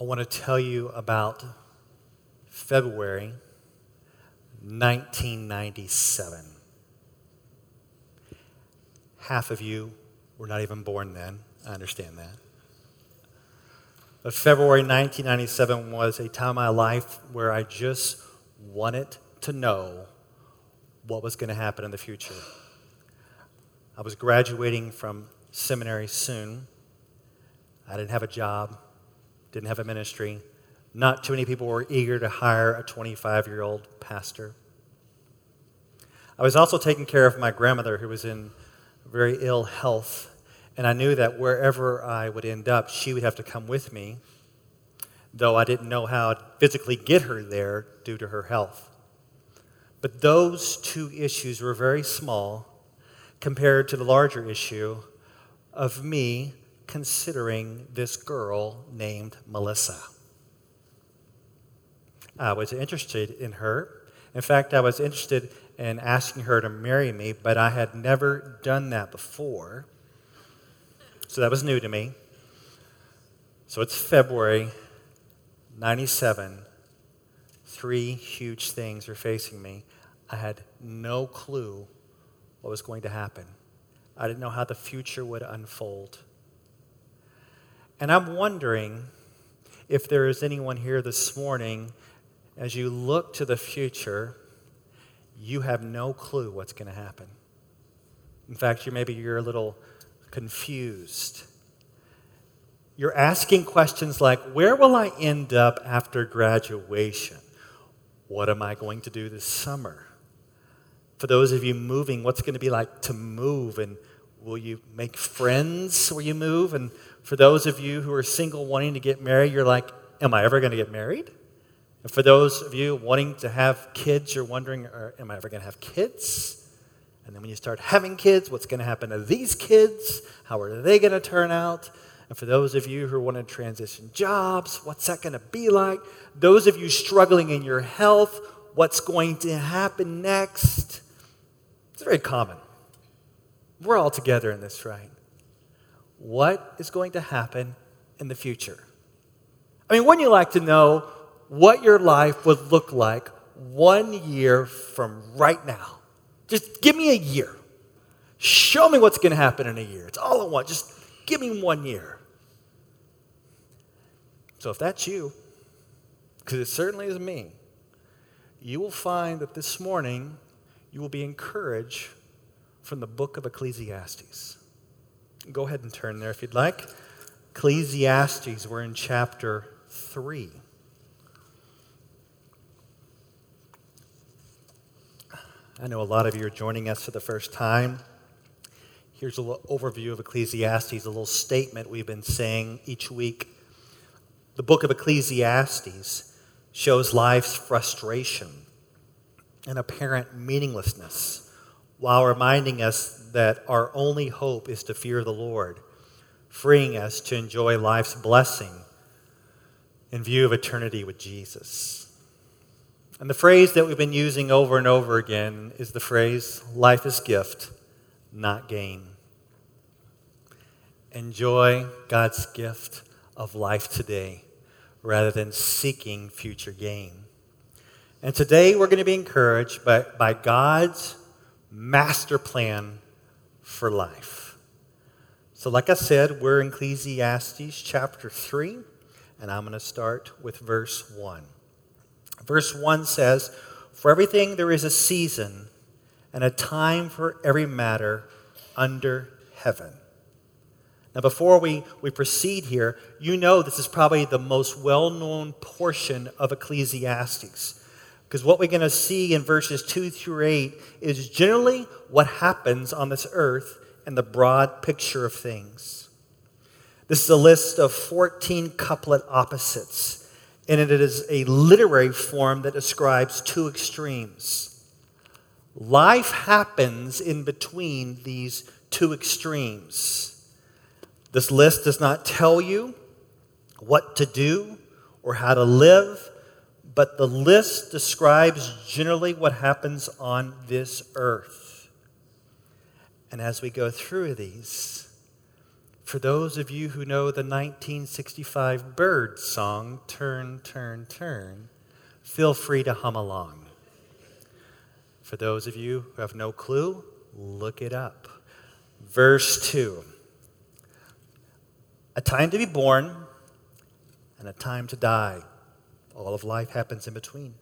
I want to tell you about February 1997. Half of you were not even born then. I understand that. But February 1997 was a time in my life where I just wanted to know what was going to happen in the future. I was graduating from seminary soon. I didn't have a job didn't have a ministry. Not too many people were eager to hire a 25 year old pastor. I was also taking care of my grandmother who was in very ill health, and I knew that wherever I would end up, she would have to come with me, though I didn't know how to physically get her there due to her health. But those two issues were very small compared to the larger issue of me considering this girl named Melissa. I was interested in her. In fact, I was interested in asking her to marry me, but I had never done that before. So that was new to me. So it's February 97. Three huge things are facing me. I had no clue what was going to happen. I didn't know how the future would unfold. And I'm wondering if there is anyone here this morning, as you look to the future, you have no clue what's going to happen. In fact, you maybe you're a little confused. You're asking questions like, where will I end up after graduation? What am I going to do this summer? For those of you moving, what's it going to be like to move? And will you make friends where you move? And for those of you who are single wanting to get married, you're like, Am I ever going to get married? And for those of you wanting to have kids, you're wondering, Am I ever going to have kids? And then when you start having kids, what's going to happen to these kids? How are they going to turn out? And for those of you who want to transition jobs, what's that going to be like? Those of you struggling in your health, what's going to happen next? It's very common. We're all together in this, right? what is going to happen in the future. I mean, wouldn't you like to know what your life would look like one year from right now? Just give me a year. Show me what's going to happen in a year. It's all I want. Just give me one year. So if that's you, because it certainly is me, you will find that this morning you will be encouraged from the book of Ecclesiastes. Go ahead and turn there if you'd like. Ecclesiastes, we're in chapter 3. I know a lot of you are joining us for the first time. Here's a little overview of Ecclesiastes, a little statement we've been saying each week. The book of Ecclesiastes shows life's frustration and apparent meaninglessness while reminding us that our only hope is to fear the Lord, freeing us to enjoy life's blessing in view of eternity with Jesus. And the phrase that we've been using over and over again is the phrase life is gift, not gain. Enjoy God's gift of life today rather than seeking future gain. And today we're going to be encouraged by, by God's master plan for life. So, like I said, we're in Ecclesiastes chapter 3, and I'm going to start with verse 1. Verse 1 says, For everything there is a season and a time for every matter under heaven. Now, before we, we proceed here, you know this is probably the most well known portion of Ecclesiastes. Because what we're going to see in verses 2 through 8 is generally what happens on this earth and the broad picture of things. This is a list of 14 couplet opposites, and it is a literary form that describes two extremes. Life happens in between these two extremes. This list does not tell you what to do or how to live but the list describes generally what happens on this earth. And as we go through these, For those of you who know the 1965 Byrds song, Turn, Turn, Turn, feel free to hum along. For those of you who have no clue, look it up. Verse 2 A time to be born and a time to die. All of life happens in between.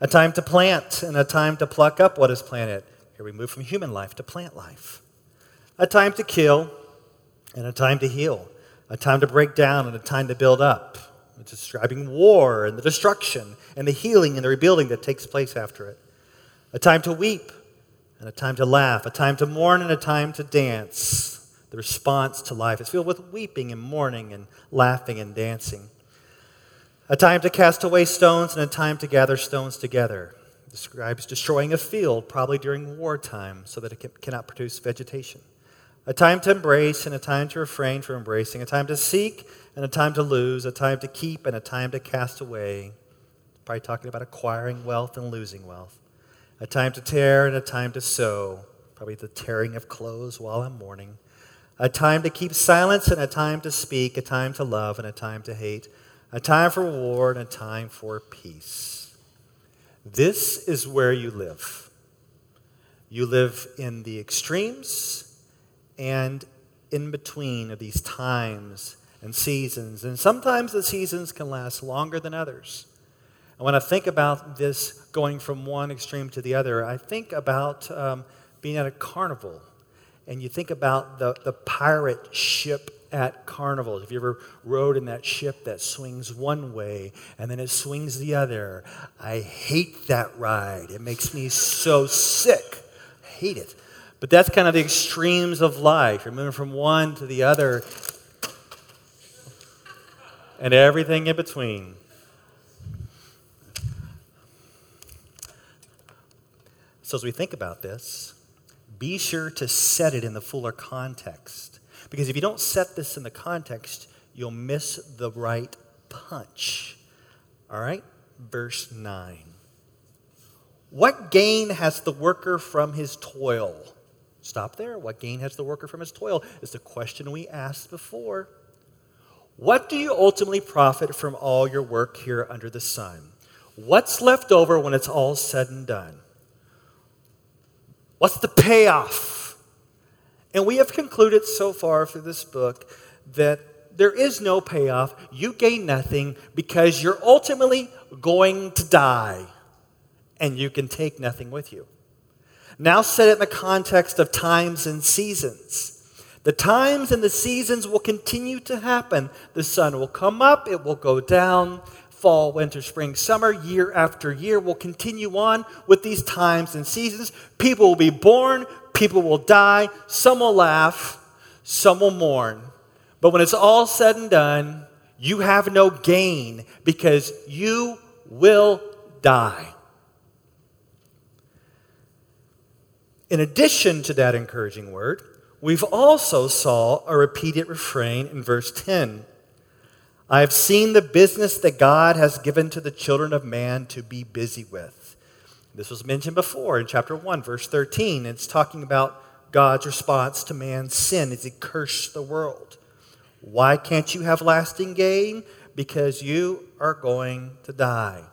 A time to plant and a time to pluck up what is planted. Here we move from human life to plant life. A time to kill and a time to heal. A time to break down and a time to build up. It's describing war and the destruction and the healing and the rebuilding that takes place after it. A time to weep and a time to laugh. A time to mourn and a time to dance. The response to life is filled with weeping and mourning and laughing and dancing a time to cast away stones and a time to gather stones together. Describes destroying a field, probably during wartime, so that it cannot produce vegetation. A time to embrace and a time to refrain from embracing, a time to seek and a time to lose, a time to keep and a time to cast away. Probably talking about acquiring wealth and losing wealth. A time to tear and a time to sow, probably the tearing of clothes while I'm mourning. A time to keep silence and a time to speak, a time to love and a time to hate a time for war and a time for peace. This is where you live. You live in the extremes and in between of these times and seasons. And sometimes the seasons can last longer than others. And when I think about this going from one extreme to the other, I think about um, being at a carnival. And you think about the, the pirate ship at carnivals. If you ever rode in that ship that swings one way and then it swings the other, I hate that ride. It makes me so sick. I hate it. But that's kind of the extremes of life. You're moving from one to the other and everything in between. So, as we think about this, be sure to set it in the fuller context. Because if you don't set this in the context, you'll miss the right punch. All right? Verse 9. What gain has the worker from his toil? Stop there. What gain has the worker from his toil? Is the question we asked before. What do you ultimately profit from all your work here under the sun? What's left over when it's all said and done? What's the payoff? And we have concluded so far through this book that there is no payoff. You gain nothing because you're ultimately going to die and you can take nothing with you. Now, set it in the context of times and seasons. The times and the seasons will continue to happen. The sun will come up, it will go down. Fall, winter, spring, summer, year after year will continue on with these times and seasons. People will be born, People will die, some will laugh, some will mourn. But when it's all said and done, you have no gain because you will die. In addition to that encouraging word, we've also saw a repeated refrain in verse 10. I have seen the business that God has given to the children of man to be busy with. This was mentioned before in chapter 1, verse 13. It's talking about God's response to man's sin as he cursed the world. Why can't you have lasting gain? Because you are going to die.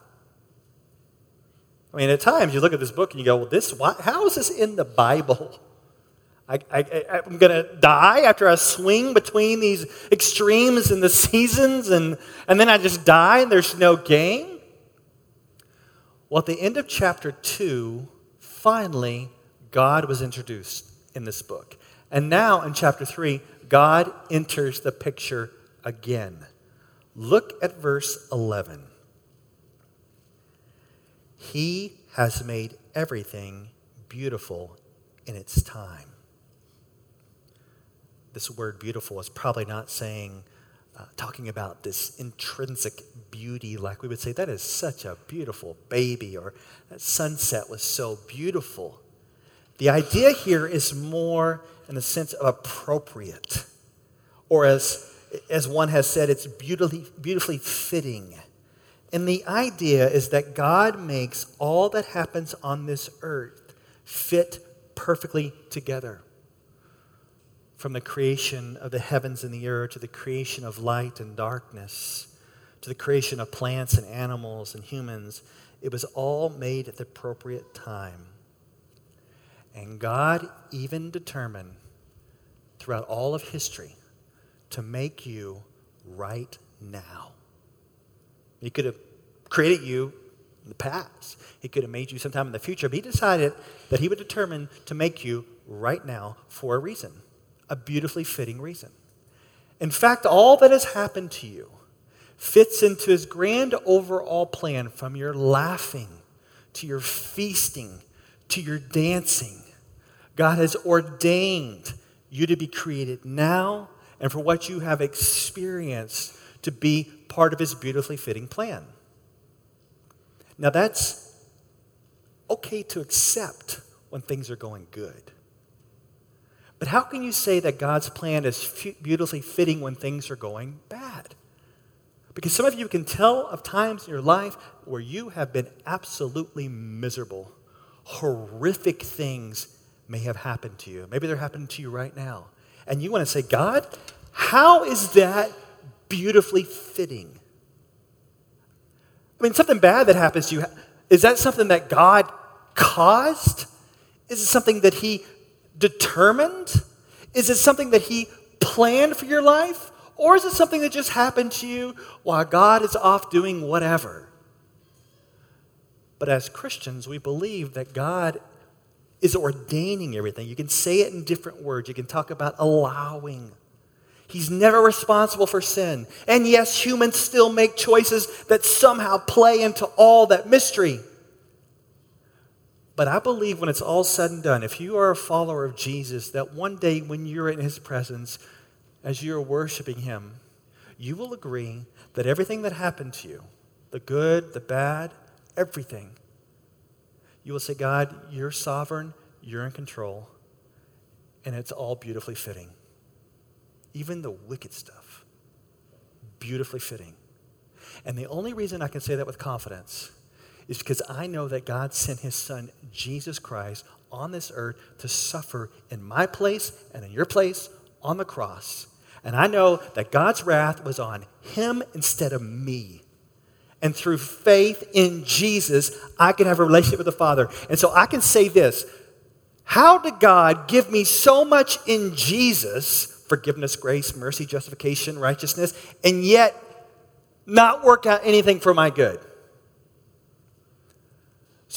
I mean, at times you look at this book and you go, well, this, why, how is this in the Bible? I, I'm going to die after I swing between these extremes in the seasons, and, and then I just die and there's no gain? Well, at the end of chapter 2, finally, God was introduced in this book. And now in chapter 3, God enters the picture again. Look at verse 11. He has made everything beautiful in its time. This word beautiful is probably not saying uh, talking about this intrinsic beauty, like we would say, that is such a beautiful baby, or that sunset was so beautiful. The idea here is more in the sense of appropriate, or as, as one has said, it's beautifully, beautifully fitting. And the idea is that God makes all that happens on this earth fit perfectly together. From the creation of the heavens and the earth to the creation of light and darkness to the creation of plants and animals and humans, it was all made at the appropriate time. And God even determined throughout all of history to make you right now. He could have created you in the past. He could have made you sometime in the future, but he decided that he would determine to make you right now for a reason, a beautifully fitting reason. In fact, all that has happened to you fits into his grand overall plan from your laughing to your feasting to your dancing. God has ordained you to be created now and for what you have experienced to be part of his beautifully fitting plan. Now, that's okay to accept when things are going good. But how can you say that God's plan is beautifully fitting when things are going bad? Because some of you can tell of times in your life where you have been absolutely miserable. Horrific things may have happened to you. Maybe they're happening to you right now. And you want to say, God, how is that beautifully fitting? I mean, something bad that happens to you, is that something that God caused? Is it something that He determined? Is it something that He planned for your life? Or is it something that just happened to you while God is off doing whatever? But as Christians, we believe that God is ordaining everything. You can say it in different words. You can talk about allowing. He's never responsible for sin. And yes, humans still make choices that somehow play into all that mystery. But I believe when it's all said and done, if you are a follower of Jesus, that one day when you're in his presence, as you're worshiping Him, you will agree that everything that happened to you, the good, the bad, everything, you will say, God, you're sovereign, you're in control, and it's all beautifully fitting. Even the wicked stuff, beautifully fitting. And the only reason I can say that with confidence is because I know that God sent his son, Jesus Christ, on this earth to suffer in my place and in your place on the cross and I know that God's wrath was on him instead of me. And through faith in Jesus, I can have a relationship with the Father. And so I can say this How did God give me so much in Jesus forgiveness, grace, mercy, justification, righteousness and yet not work out anything for my good?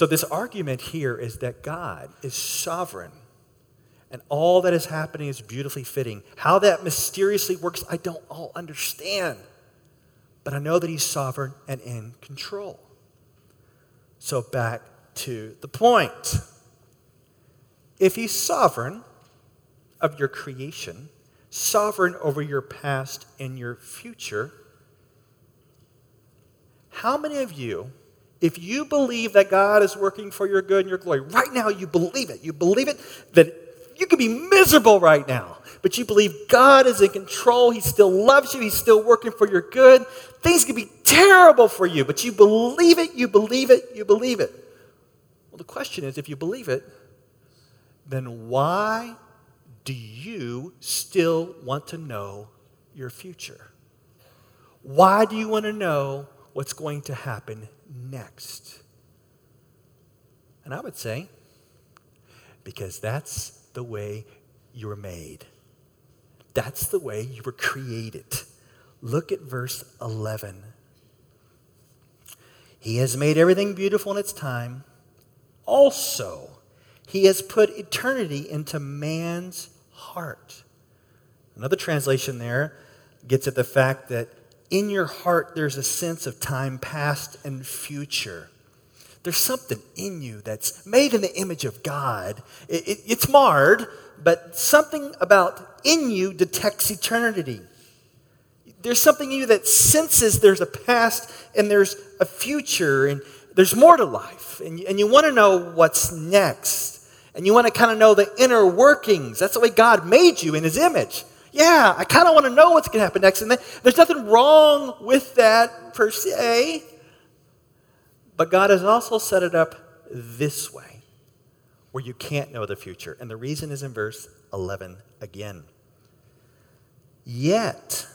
So, this argument here is that God is sovereign and all that is happening is beautifully fitting. How that mysteriously works, I don't all understand. But I know that He's sovereign and in control. So, back to the point. If He's sovereign of your creation, sovereign over your past and your future, how many of you, if you believe that God is working for your good and your glory, right now you believe it, you believe it, that you could be miserable right now, but you believe God is in control. He still loves you. He's still working for your good. Things could be terrible for you, but you believe it, you believe it, you believe it. Well, the question is if you believe it, then why do you still want to know your future? Why do you want to know what's going to happen next? And I would say, because that's the way you were made. That's the way you were created. Look at verse 11. He has made everything beautiful in its time. Also, he has put eternity into man's heart. Another translation there gets at the fact that in your heart there's a sense of time past and future. There's something in you that's made in the image of God. It, it, it's marred, but something about in you detects eternity. There's something in you that senses there's a past and there's a future and there's more to life. And, and you want to know what's next. And you want to kind of know the inner workings. That's the way God made you in his image. Yeah, I kind of want to know what's going to happen next. And there's nothing wrong with that per se. But God has also set it up this way, where you can't know the future. And the reason is in verse 11 again. yet,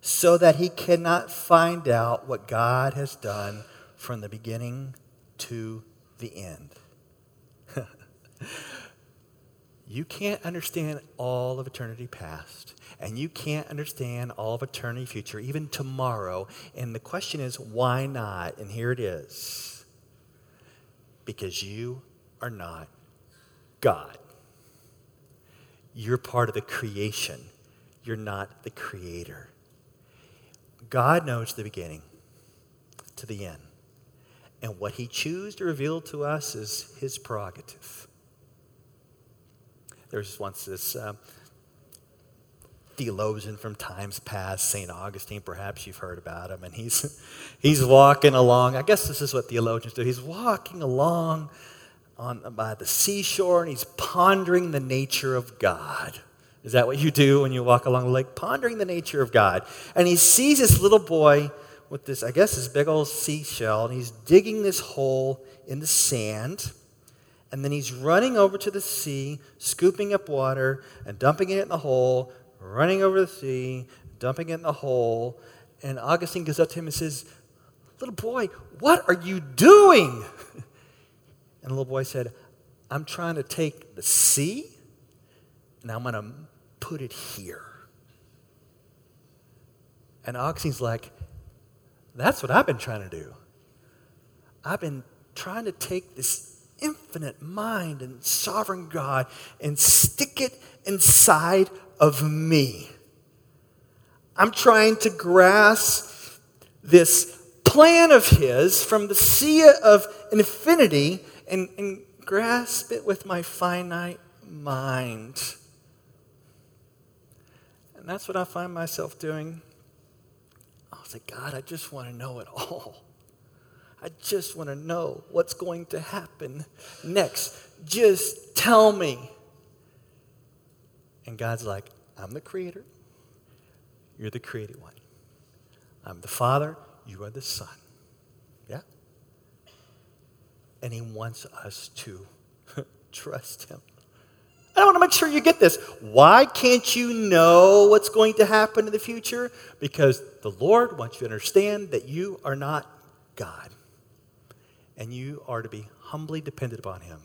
so that he cannot find out what God has done from the beginning to the end. you can't understand all of eternity past, and you can't understand all of eternity future, even tomorrow. And the question is, why not? And here it is because you are not God. You're part of the creation, you're not the creator. God knows the beginning to the end. And what he chooses to reveal to us is his prerogative. There was once this uh, theologian from times past, St. Augustine, perhaps you've heard about him, and he's, he's walking along. I guess this is what theologians do. He's walking along on, by the seashore and he's pondering the nature of God. Is that what you do when you walk along the lake? Pondering the nature of God. And he sees this little boy with this, I guess, this big old seashell, and he's digging this hole in the sand. And then he's running over to the sea, scooping up water and dumping it in the hole, running over the sea, dumping it in the hole. And Augustine goes up to him and says, Little boy, what are you doing? And the little boy said, I'm trying to take the sea and I'm going to put it here. And Augustine's like, That's what I've been trying to do. I've been trying to take this infinite mind and sovereign God and stick it inside of me. I'm trying to grasp this plan of His from the sea of infinity and, and grasp it with my finite mind. And that's what I find myself doing. I was like, God, I just want to know it all. I just want to know what's going to happen next. Just tell me. And God's like, I'm the creator. You're the created one. I'm the Father. You are the Son. Yeah? And He wants us to trust Him. I want to make sure you get this. Why can't you know what's going to happen in the future? Because the Lord wants you to understand that you are not God and you are to be humbly dependent upon Him.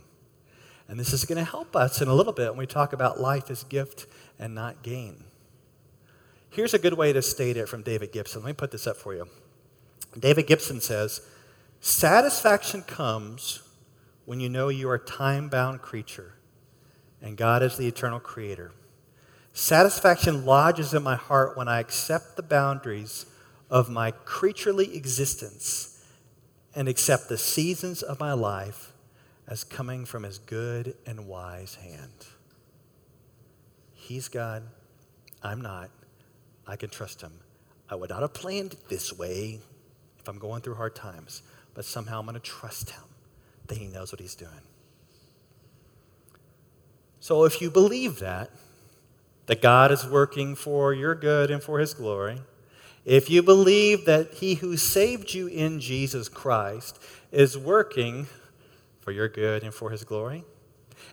And this is going to help us in a little bit when we talk about life as gift and not gain. Here's a good way to state it from David Gibson. Let me put this up for you. David Gibson says, Satisfaction comes when you know you are a time bound creature and God is the eternal creator. Satisfaction lodges in my heart when I accept the boundaries of my creaturely existence and accept the seasons of my life as coming from his good and wise hand. He's God. I'm not. I can trust him. I would not have planned it this way if I'm going through hard times, but somehow I'm going to trust him that he knows what he's doing. So if you believe that, that God is working for your good and for his glory, if you believe that he who saved you in Jesus Christ is working for your good and for his glory,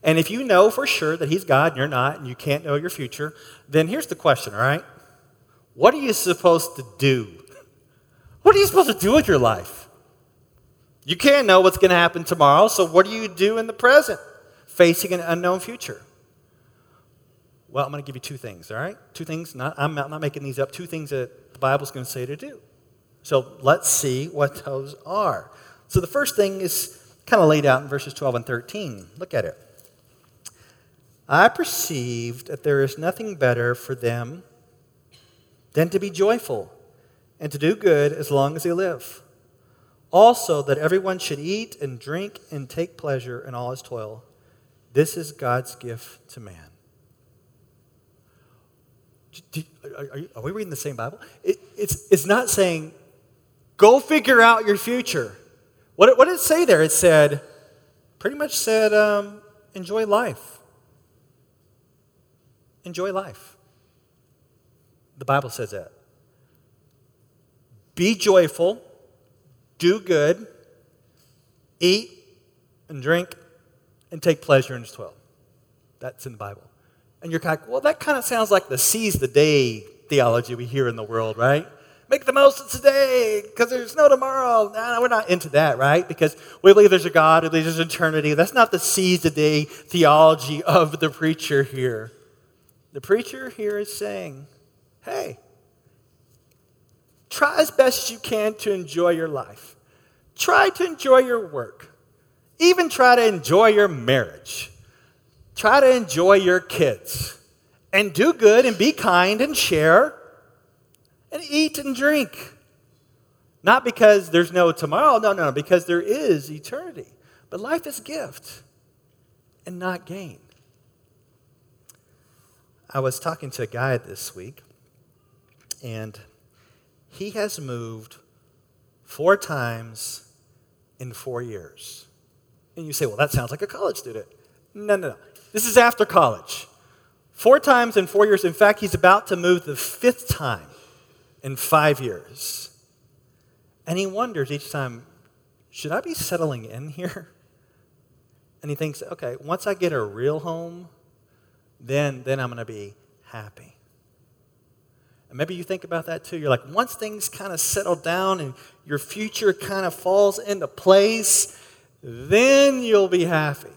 and if you know for sure that he's God and you're not, and you can't know your future, then here's the question, all right? What are you supposed to do? What are you supposed to do with your life? You can't know what's going to happen tomorrow, so what do you do in the present, facing an unknown future? Well, I'm going to give you two things, all right? Two things, not, I'm not making these up, two things that Bible's going to say to do. So let's see what those are. So the first thing is kind of laid out in verses 12 and 13. Look at it. I perceived that there is nothing better for them than to be joyful and to do good as long as they live. Also, that everyone should eat and drink and take pleasure in all his toil. This is God's gift to man. Are, we reading the same Bible? It, it's, it's not saying, go figure out your future. What, what did it say there? It said, pretty much said, um, enjoy life. Enjoy life. The Bible says that. Be joyful, do good, eat and drink, and take pleasure in His 12. That's in the Bible. And you're like, well, that kind of sounds like the seize the day theology we hear in the world, right? Make the most of today because there's no tomorrow. No, we're not into that, right? Because we believe there's a God, we believe there's eternity. That's not the seize the day theology of the preacher here. The preacher here is saying, hey, try as best you can to enjoy your life. Try to enjoy your work. Even try to enjoy your marriage. Try to enjoy your kids. And do good and be kind and share and eat and drink. Not because there's no tomorrow, no, no, no, because there is eternity. But life is gift and not gain. I was talking to a guy this week, and he has moved four times in four years. And you say, well, that sounds like a college student. No, no, no. This is after college. Four times in four years. In fact, he's about to move the fifth time in five years. And he wonders each time, should I be settling in here? And he thinks, okay, once I get a real home, then, then I'm going to be happy. And maybe you think about that too. You're like, once things kind of settle down and your future kind of falls into place, then you'll be happy.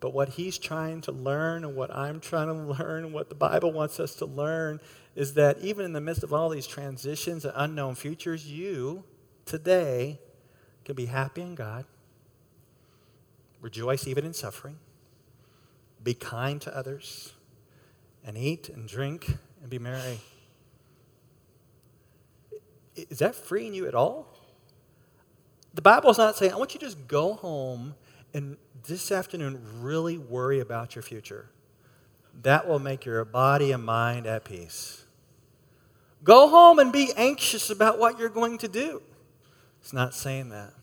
But what he's trying to learn and what I'm trying to learn and what the Bible wants us to learn is that even in the midst of all these transitions and unknown futures, you today can be happy in God, rejoice even in suffering, be kind to others, and eat and drink and be merry. Is that freeing you at all? The Bible is not saying, I want you to just go home and this afternoon really worry about your future. That will make your body and mind at peace. Go home and be anxious about what you're going to do. It's not saying that.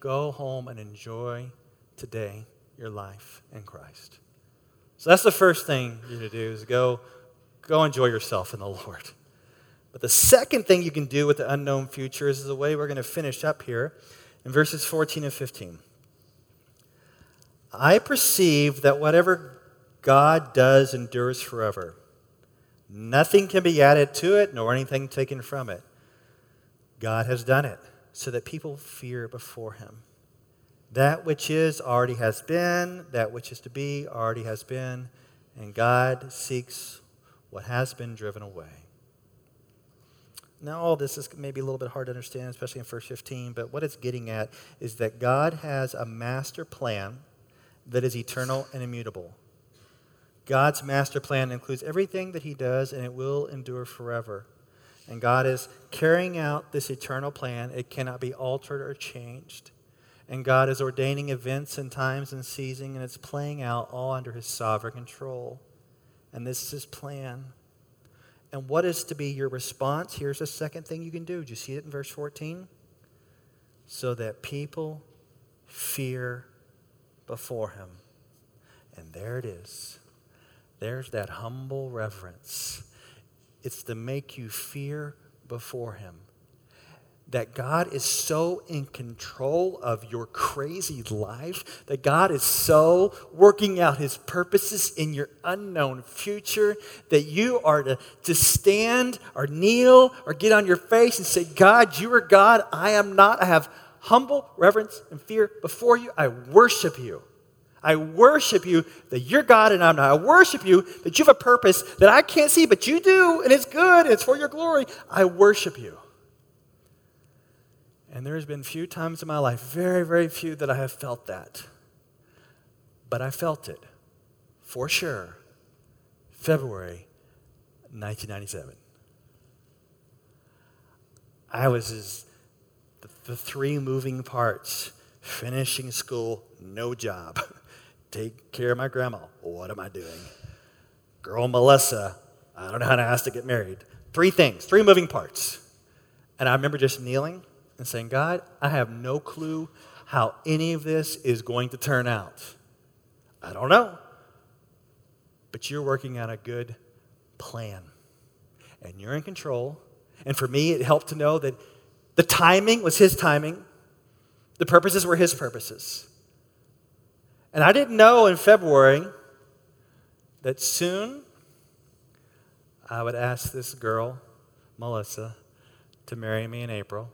Go home and enjoy today your life in Christ. So that's the first thing you need to do is go, go enjoy yourself in the Lord. But the second thing you can do with the unknown future is the way we're going to finish up here in verses 14 and 15. I perceive that whatever God does endures forever. Nothing can be added to it, nor anything taken from it. God has done it so that people fear before him. That which is already has been, that which is to be already has been, and God seeks what has been driven away. Now, all this is maybe a little bit hard to understand, especially in verse 15, but what it's getting at is that God has a master plan that is eternal and immutable. God's master plan includes everything that He does, and it will endure forever. And God is carrying out this eternal plan. It cannot be altered or changed. And God is ordaining events and times and seasons, and it's playing out all under His sovereign control. And this is His plan. And what is to be your response? Here's the second thing you can do. Do you see it in verse 14? So that people fear before him. And there it is. There's that humble reverence. It's to make you fear before him. That God is so in control of your crazy life, that God is so working out his purposes in your unknown future, that you are to, to stand or kneel or get on your face and say, God, you are God, I am not. I have humble reverence and fear before you. I worship you. I worship you that you're God and I'm not. I worship you that you have a purpose that I can't see, but you do, and it's good, and it's for your glory. I worship you. And there's been few times in my life, very, very few, that I have felt that. But I felt it for sure, February 1997. I was as the, three moving parts finishing school, no job. Take care of my grandma. What am I doing? Girl Melissa, I don't know how to ask to get married. Three things, three moving parts. And I remember just kneeling and saying, God, I have no clue how any of this is going to turn out. I don't know. But you're working on a good plan. And you're in control. And for me, it helped to know that the timing was His timing, the purposes were His purposes. And I didn't know in February that soon I would ask this girl, Melissa, to marry me in April.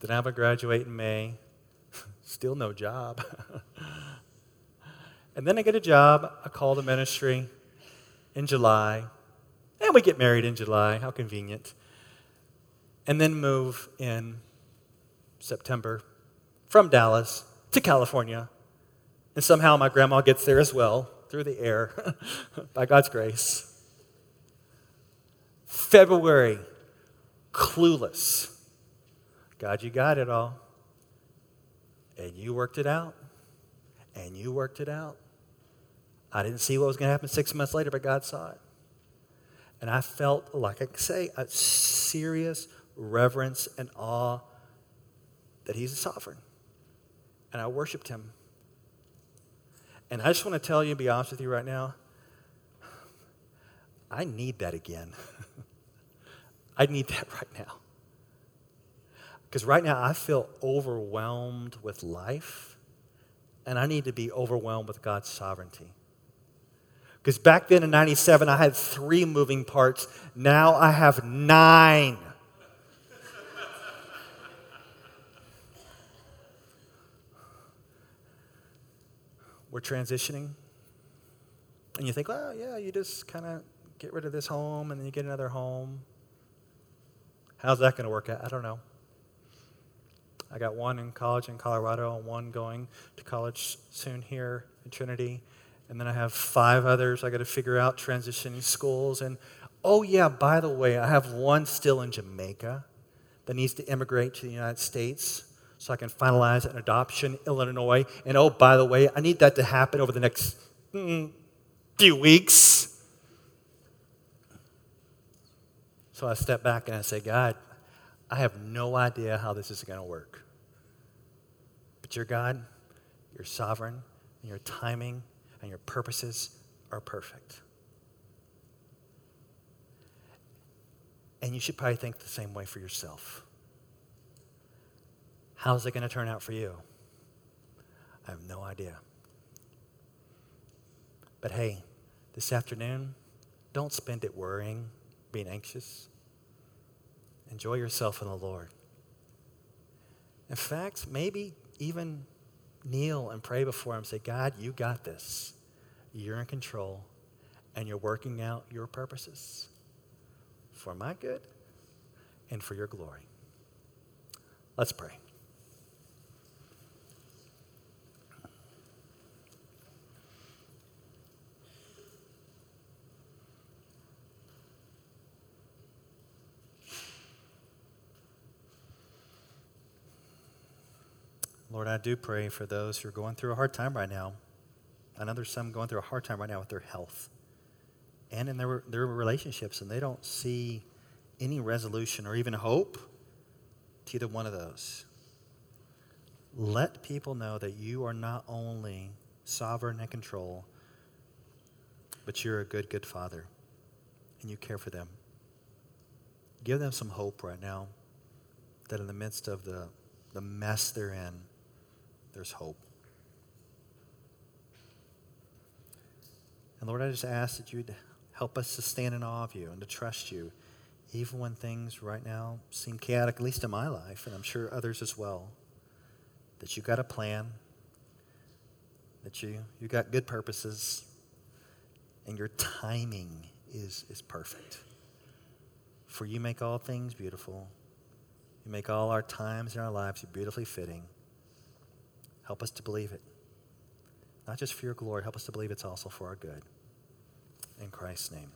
Then I would graduate in May. Still no job. and then I get a job, I call the ministry in July. And we get married in July. How convenient. And then move in September from Dallas to California. And somehow my grandma gets there as well through the air by God's grace. February, clueless. God, you got it all. And you worked it out. And you worked it out. I didn't see what was going to happen six months later, but God saw it. And I felt, like I say, a serious reverence and awe that He's a sovereign. And I worshiped Him. And I just want to tell you, be honest with you right now, I need that again. I need that right now. Because right now I feel overwhelmed with life, and I need to be overwhelmed with God's sovereignty. Because back then in 97, I had three moving parts. Now I have nine. We're transitioning. And you think, well, yeah, you just kind of get rid of this home and then you get another home. How's that going to work out? I don't know. I got one in college in Colorado and one going to college soon here in Trinity. And then I have five others I got to figure out transitioning schools. And oh, yeah, by the way, I have one still in Jamaica that needs to immigrate to the United States so I can finalize an adoption in Illinois. And oh, by the way, I need that to happen over the next mm, few weeks. So I step back and I say, God, I have no idea how this is going to work. But you're God, you're sovereign, and your timing and your purposes are perfect. And you should probably think the same way for yourself. How's it going to turn out for you? I have no idea. But hey, this afternoon, don't spend it worrying being anxious. Enjoy yourself in the Lord. In fact, maybe even kneel and pray before Him. Say, God, you got this. You're in control, and you're working out your purposes for my good and for your glory. Let's pray. Lord, I do pray for those who are going through a hard time right now. I know there's some going through a hard time right now with their health and in their, their relationships, and they don't see any resolution or even hope to either one of those. Let people know that you are not only sovereign and control, but you're a good, good father, and you care for them. Give them some hope right now that in the midst of the, the mess they're in, there's hope. And Lord, I just ask that you'd help us to stand in awe of you and to trust you, even when things right now seem chaotic, at least in my life, and I'm sure others as well. That you got a plan, that you you got good purposes, and your timing is, is perfect. For you make all things beautiful. You make all our times in our lives beautifully fitting. Help us to believe it. Not just for your glory, help us to believe it's also for our good. In Christ's name.